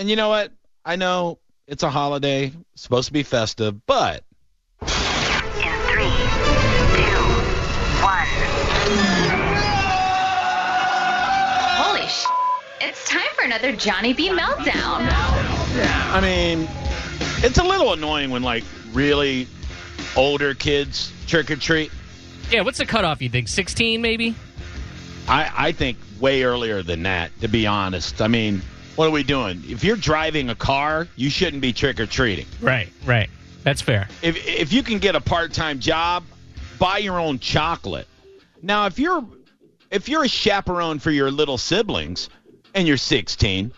And you know what? I know it's a holiday, supposed to be festive, but In three, two, one. Holy sh! It's time for another Johnny B meltdown. I mean, it's a little annoying when like really older kids trick or treat. Yeah, what's the cutoff, you think? 16, maybe? I, I think way earlier than that, to be honest. I mean, what are we doing? If you're driving a car, you shouldn't be trick or treating. Right, right. That's fair. If if you can get a part time job, buy your own chocolate. Now, if you're if you're a chaperone for your little siblings and you're 16,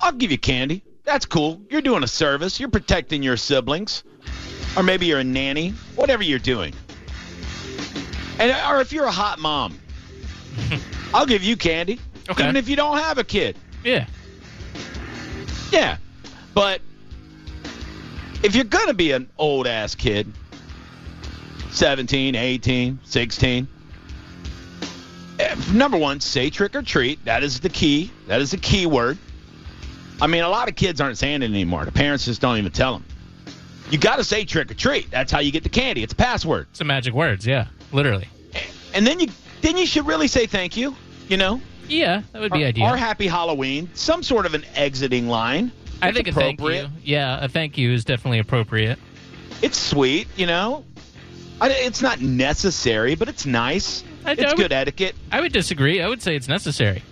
I'll give you candy. That's cool. You're doing a service. You're protecting your siblings, or maybe you're a nanny. Whatever you're doing, and or if you're a hot mom, I'll give you candy, Okay. even if you don't have a kid. Yeah. Yeah. But if you're going to be an old ass kid, 17, 18, 16, eh, number one, say trick or treat. That is the key. That is the key word. I mean, a lot of kids aren't saying it anymore. The parents just don't even tell them. You got to say trick or treat. That's how you get the candy. It's a password. It's Some magic words, yeah. Literally. And then you then you should really say thank you, you know? Yeah, that would be or, ideal. or happy Halloween, some sort of an exiting line. I It's think a thank appropriate. you. Yeah, a thank you is definitely appropriate. It's sweet, you know. I, it's not necessary, but it's nice. I- it's I would- good etiquette. I would disagree. I would say it's necessary.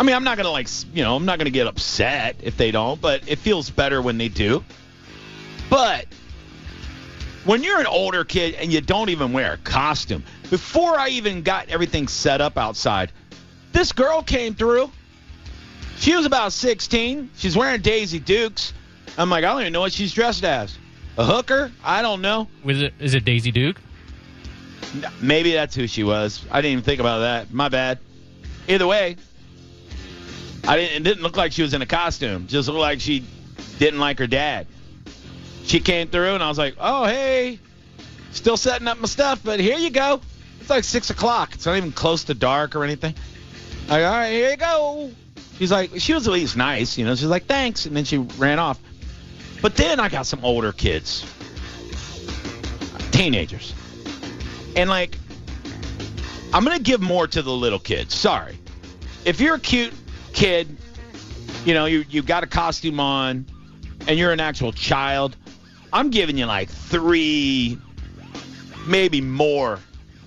I mean, I'm not gonna like, you know, I'm not gonna get upset if they don't, but it feels better when they do. But when you're an older kid and you don't even wear a costume, before I even got everything set up outside, this girl came through. She was about 16. She's wearing Daisy Dukes. I'm like, I don't even know what she's dressed as. A hooker? I don't know. Was it is it Daisy Duke? Maybe that's who she was. I didn't even think about that. My bad. Either way, I didn't. It didn't look like she was in a costume. Just looked like she didn't like her dad. She came through, and I was like, "Oh, hey, still setting up my stuff, but here you go." It's like six o'clock. It's not even close to dark or anything. Like, all right, here you go. She's like, she was at least nice, you know. She's like, thanks, and then she ran off. But then I got some older kids, teenagers. And like, I'm gonna give more to the little kids. Sorry, if you're a cute kid, you know you you got a costume on, and you're an actual child. I'm giving you like three, maybe more,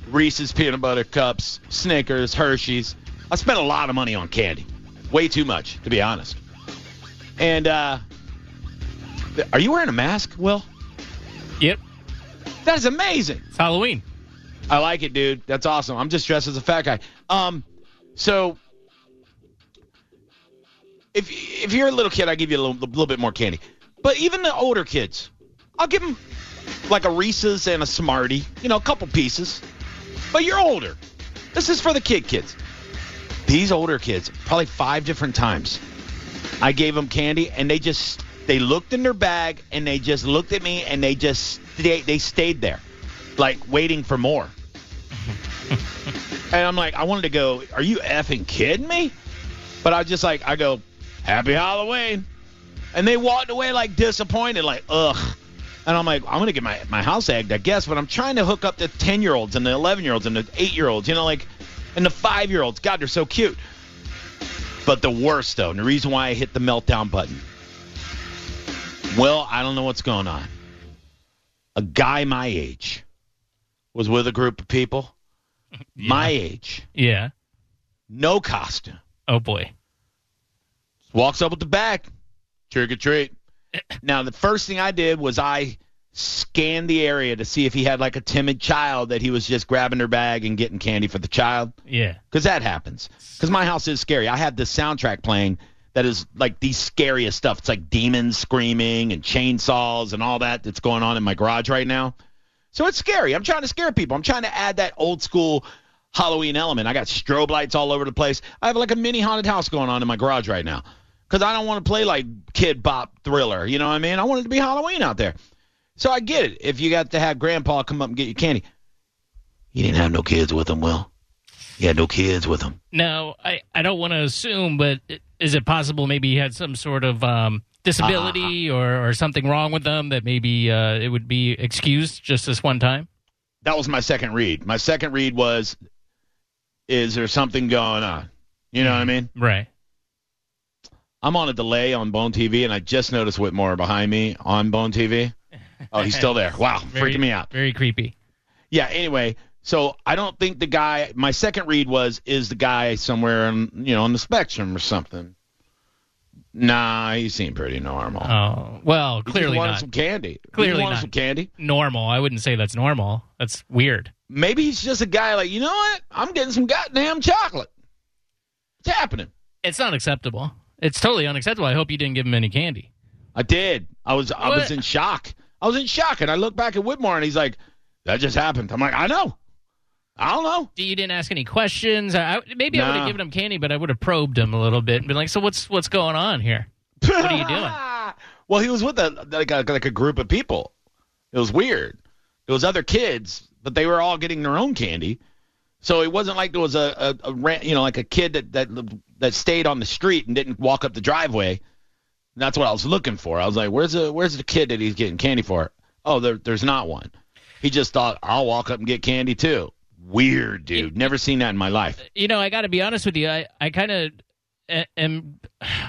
Reese's peanut butter cups, Snickers, Hershey's. I spent a lot of money on candy, way too much to be honest. And uh, are you wearing a mask, Will? Yep. That is amazing. It's Halloween. I like it, dude. That's awesome. I'm just dressed as a fat guy. Um, so if if you're a little kid, I give you a little, little bit more candy. But even the older kids, I'll give them like a Reese's and a Smartie, you know, a couple pieces. But you're older. This is for the kid kids. These older kids, probably five different times, I gave them candy, and they just they looked in their bag and they just looked at me and they just they, they stayed there, like waiting for more. and I'm like, I wanted to go. Are you effing kidding me? But I just like I go, Happy Halloween, and they walked away like disappointed, like ugh. And I'm like, I'm gonna get my my house egged, I guess. But I'm trying to hook up the ten year olds and the eleven year olds and the eight year olds, you know, like, and the five year olds. God, they're so cute. But the worst though, and the reason why I hit the meltdown button. Well, I don't know what's going on. A guy my age was with a group of people my age, Yeah. no costume. Oh boy. Walks up with the bag, trick or treat. Now, the first thing I did was I scanned the area to see if he had like a timid child that he was just grabbing her bag and getting candy for the child. Yeah. Because that happens. Because my house is scary. I have this soundtrack playing that is like the scariest stuff. It's like demons screaming and chainsaws and all that that's going on in my garage right now. So it's scary. I'm trying to scare people. I'm trying to add that old school Halloween element. I got strobe lights all over the place. I have like a mini haunted house going on in my garage right now because I don't want to play like Kidz Bop Thriller. You know what I mean? I want it to be Halloween out there. So I get it. If you got to have Grandpa come up and get you candy, he didn't have no kids with him. Will he had no kids with him? Now, I, I don't want to assume, but is it possible maybe he had some sort of um, disability or, or something wrong with them that maybe uh, it would be excused just this one time? That was my second read. My second read was, is there something going on? You know what I mean? Right. I'm on a delay on Bone TV, and I just noticed Whitmore behind me on Bone TV. Oh, he's still there. Wow, Very- freaking me out. Very creepy. Yeah. Anyway, so I don't think the guy. My second read was, is the guy somewhere on you know on the spectrum or something? Nah, he seemed pretty normal. Oh, well, He clearly wanted not. some candy. He Clearly wanted not. some candy. normal. I wouldn't say that's normal. That's weird. Maybe he's just a guy like you know what? I'm getting some goddamn chocolate. It's happening? It's not acceptable. It's totally unacceptable. I hope you didn't give him any candy. I did. I was I was in shock. I was in shock, and I look back at Whitmore, and he's like, "That just happened." I'm like, "I know. I don't know." You didn't ask any questions. I, maybe I would have given him candy, but I would have probed him a little bit and been like, "So what's what's going on here?" What are you doing? well, he was with a like a like a group of people. It was weird. There was other kids, but they were all getting their own candy. So it wasn't like there was a, a, a you know like a kid that, that that stayed on the street and didn't walk up the driveway. That's what I was looking for. I was like, "Where's the where's the kid that he's getting candy for?" Oh, there, there's not one. He just thought I'll walk up and get candy too. Weird, dude. Never seen that in my life. You know, I got to be honest with you. I, I kind of am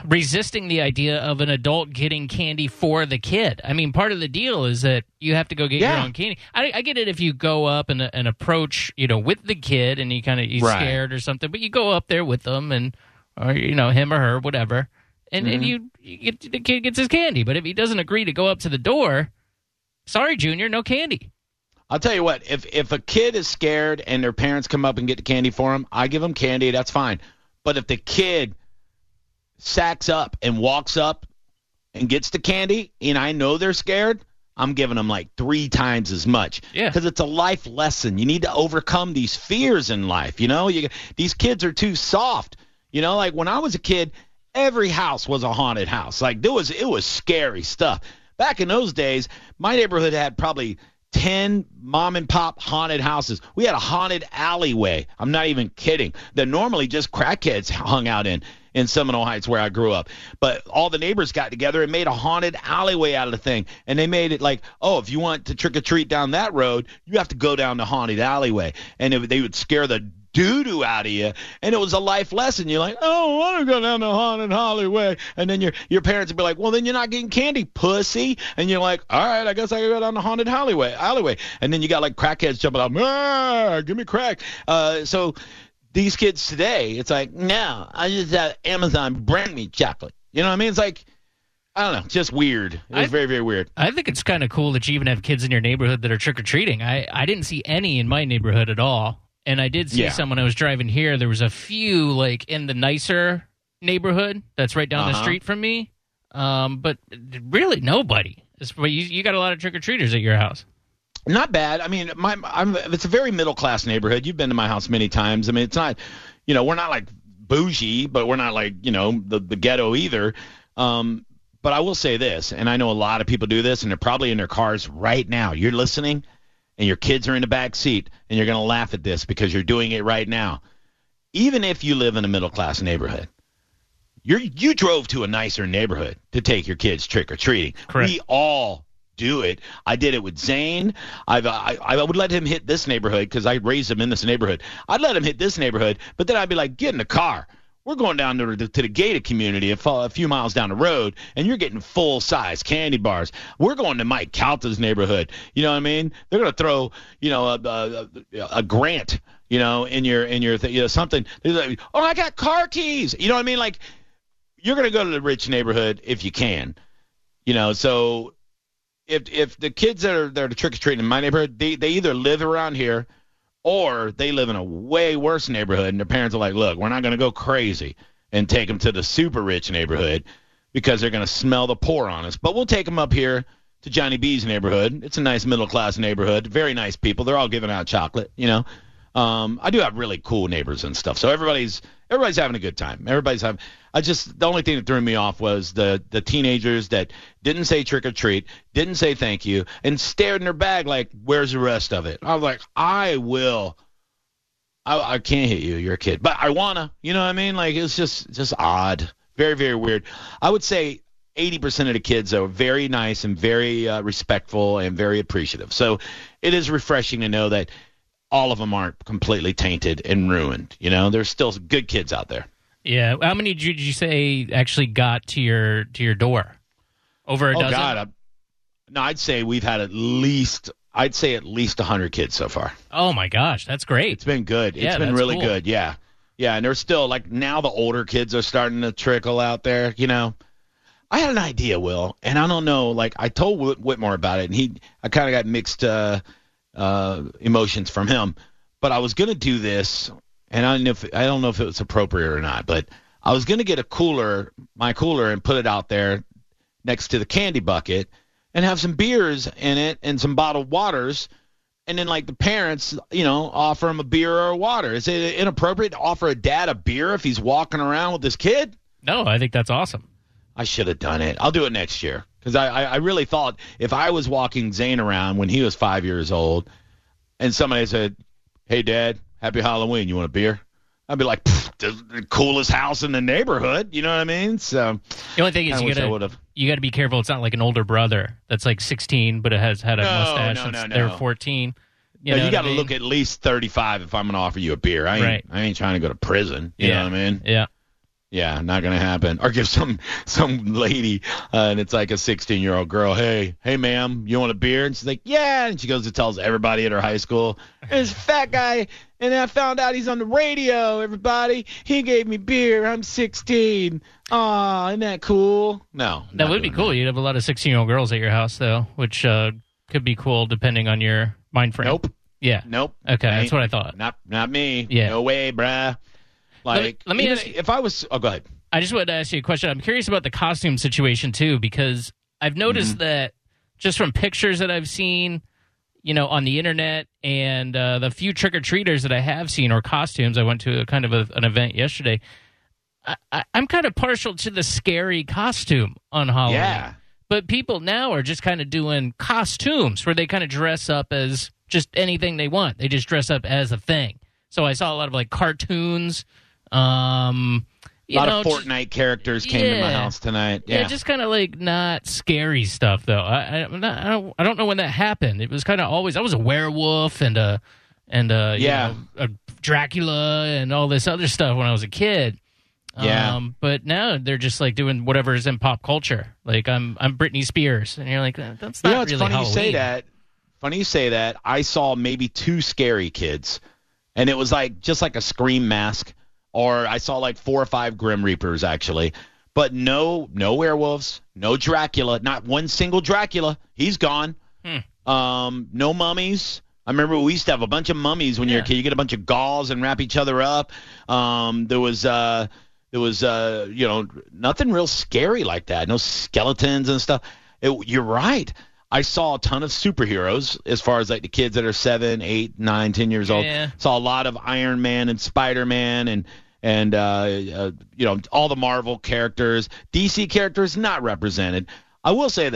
resisting the idea of an adult getting candy for the kid. I mean, part of the deal is that you have to go get your own candy. I, I get it if you go up and, and approach, you know, with the kid and he kind of he's Right. scared or something, but you go up there with them and, or you know, him or her, whatever, and and mm-hmm. you, you get the kid gets his candy. But if he doesn't agree to go up to the door, sorry, Junior, no candy. I'll tell you what, if if a kid is scared and their parents come up and get the candy for them, I give them candy, that's fine. But if the kid sacks up and walks up and gets the candy and I know they're scared, I'm giving them like three times as much. Yeah. Because it's a life lesson. You need to overcome these fears in life. You know, you, these kids are too soft. You know, like when I was a kid, every house was a haunted house. Like there was, it was scary stuff. Back in those days, my neighborhood had probably 10 mom and pop haunted houses. We had a haunted alleyway. I'm not even kidding. That normally just crackheads hung out in in Seminole Heights where I grew up. But all the neighbors got together and made a haunted alleyway out of the thing. And they made it like, oh, if you want to trick or treat down that road, you have to go down the haunted alleyway. And it, they would scare the doo doo out of you. And it was a life lesson. You're like, oh, I don't want to go down the haunted alleyway. And then your your parents would be like, well, then you're not getting candy, pussy. And you're like, all right, I guess I can go down the haunted alleyway. Alleyway. And then you got like crackheads jumping up, ah, give me crack. Uh, so these kids today, it's like, no, I just have Amazon bring me chocolate. You know what I mean? It's like, I don't know, just weird. It was I- very, very weird. I think it's kind of cool that you even have kids in your neighborhood that are trick or treating. I, I didn't see any in my neighborhood at all. And I did see Yeah. some when I was driving here. There was a few like in the nicer neighborhood that's right down the Uh-huh. street from me. Um, but really nobody. It's, but you, you got a lot of trick or treaters at your house. Not bad. I mean, my I'm, it's a very middle class neighborhood. You've been to my house many times. I mean, it's not, you know, we're not like bougie, but we're not like you know the the ghetto either. Um, but I will say this, and I know a lot of people do this, and they're probably in their cars right now. You're listening, and your kids are in the back seat, and you're gonna laugh at this because you're doing it right now. Even if you live in a middle class neighborhood, you you drove to a nicer neighborhood to take your kids trick or treating. We all do it. I did it with Zane. I've, I I would let him hit this neighborhood because I raised him in this neighborhood. I'd let him hit this neighborhood, but then I'd be like, get in the car. We're going down to the, to the gated community a, few miles down the road, and you're getting full size candy bars. We're going to Mike Calta's neighborhood. You know what I mean? They're going to throw, you know, a, a, a, a grant, you know, in your in your th- you know something. They're like, oh, I got car keys. You know what I mean? Like, you're going to go to the rich neighborhood if you can. You know, so if if the kids that are that are trick or treating in my neighborhood, they they either live around here or they live in a way worse neighborhood, and their parents are like, look, we're not going to go crazy and take them to the super rich neighborhood because they're going to smell the poor on us. But we'll take them up here to Johnny B's neighborhood. It's a nice middle class neighborhood. Very nice people. They're all giving out chocolate, you know. Um, I do have really cool neighbors and stuff. So everybody's everybody's having a good time. Everybody's having. I just the only thing that threw me off was the the teenagers that didn't say trick or treat, didn't say thank you, and stared in their bag like, "Where's the rest of it?" I was like, "I will." I, I can't hit you. You're a kid, but I wanna. You know what I mean? Like it's just just odd. Very very weird. I would say 80% of the kids are very nice and very uh, respectful and very appreciative. So it is refreshing to know that all of them aren't completely tainted and ruined. You know, there's still good kids out there. Yeah. How many did you, did you say actually got to your to your door? Over a dozen. oh dozen. God, I, no, I'd say we've had at least I'd say at least 100 kids so far. Oh my gosh, that's great. It's been good. It's Yeah, been really cool. good. Yeah. Yeah, and there's still like now the older kids are starting to trickle out there, you know. I had an idea, Will, and I don't know. Like I told Whit- Whitmore about it, and he, I kind of got mixed uh, uh, emotions from him. But I was gonna do this, and I don't know if I don't know if it was appropriate or not. But I was gonna get a cooler, my cooler, and put it out there next to the candy bucket, and have some beers in it and some bottled waters. And then, like the parents, you know, offer him a beer or a water. Is it inappropriate to offer a dad a beer if he's walking around with his kid? No, I think that's awesome. I should have done it. I'll do it next year because I, I, I really thought if I was walking Zane around when he was five years old, and somebody said, "Hey, Dad, Happy Halloween. You want a beer?" I'd be like, "The the coolest house in the neighborhood." You know what I mean? So The only thing is you gotta you gotta be careful. It's not like an older brother that's like 16, but it has had a No, mustache no, since no, they're no. 14. You, know you got I to mean? look at least thirty-five if I'm going to offer you a beer. I ain't, Right. I ain't trying to go to prison. You yeah. know what I mean? Yeah. Yeah, not gonna happen. Or give some some lady, uh, and it's like a 16 year old girl. Hey, hey, ma'am, you want a beer? And she's like, yeah. And she goes and tells everybody at her high school, there's a fat guy, and I found out he's on the radio. Everybody, he gave me beer. I'm 16. Aw, isn't that cool? No, That would be doing cool. You'd have a lot of 16 year old girls at your house, though, which uh, could be cool depending on your mind frame. Nope, Yeah. nope. Okay, that's what I thought. Not not me. Yeah. No way, bruh. Let me- let me ask if I was. Oh, go ahead. I just wanted to ask you a question. I'm curious about the costume situation too, because I've noticed Mm-hmm. that just from pictures that I've seen, you know, on the internet and uh, the few trick or treaters that I have seen or costumes. I went to a kind of a, an event yesterday. I, I, I'm kind of partial to the scary costume on Halloween. Yeah. But people now are just kind of doing costumes where they kind of dress up as just anything they want. They just dress up as a thing. So I saw a lot of like cartoons. Um, A lot know, of Fortnite characters came to my house tonight. yeah, Yeah. just kind of like not scary stuff though. I I, not, I don't I don't know when that happened. It was kind of always I was a werewolf and a and a you Yeah. know, a Dracula and all this other stuff when I was a kid. Yeah. Um, but now they're just like doing whatever is in pop culture. Like I'm I'm Britney Spears, and you're like "Uh, that's You not know, it's really funny Halloween. you say that. Funny you say that. I saw maybe two scary kids, and it was like just like a scream mask, or I saw like four or five Grim Reapers actually, but no, no werewolves, no Dracula, not one single Dracula. He's gone. Hmm. Um, no mummies. I remember we used to have a bunch of mummies when you were a kid. You get a bunch of gauze and wrap each other up. Um, there was uh, there was uh, you know, nothing real scary like that. No skeletons and stuff. It, you're right. I saw a ton of superheroes as far as like the kids that are seven, eight, nine, ten years old. Yeah. Saw a lot of Iron Man and Spider Man and and uh, uh, you know all the Marvel characters. DC characters not represented. I will say this.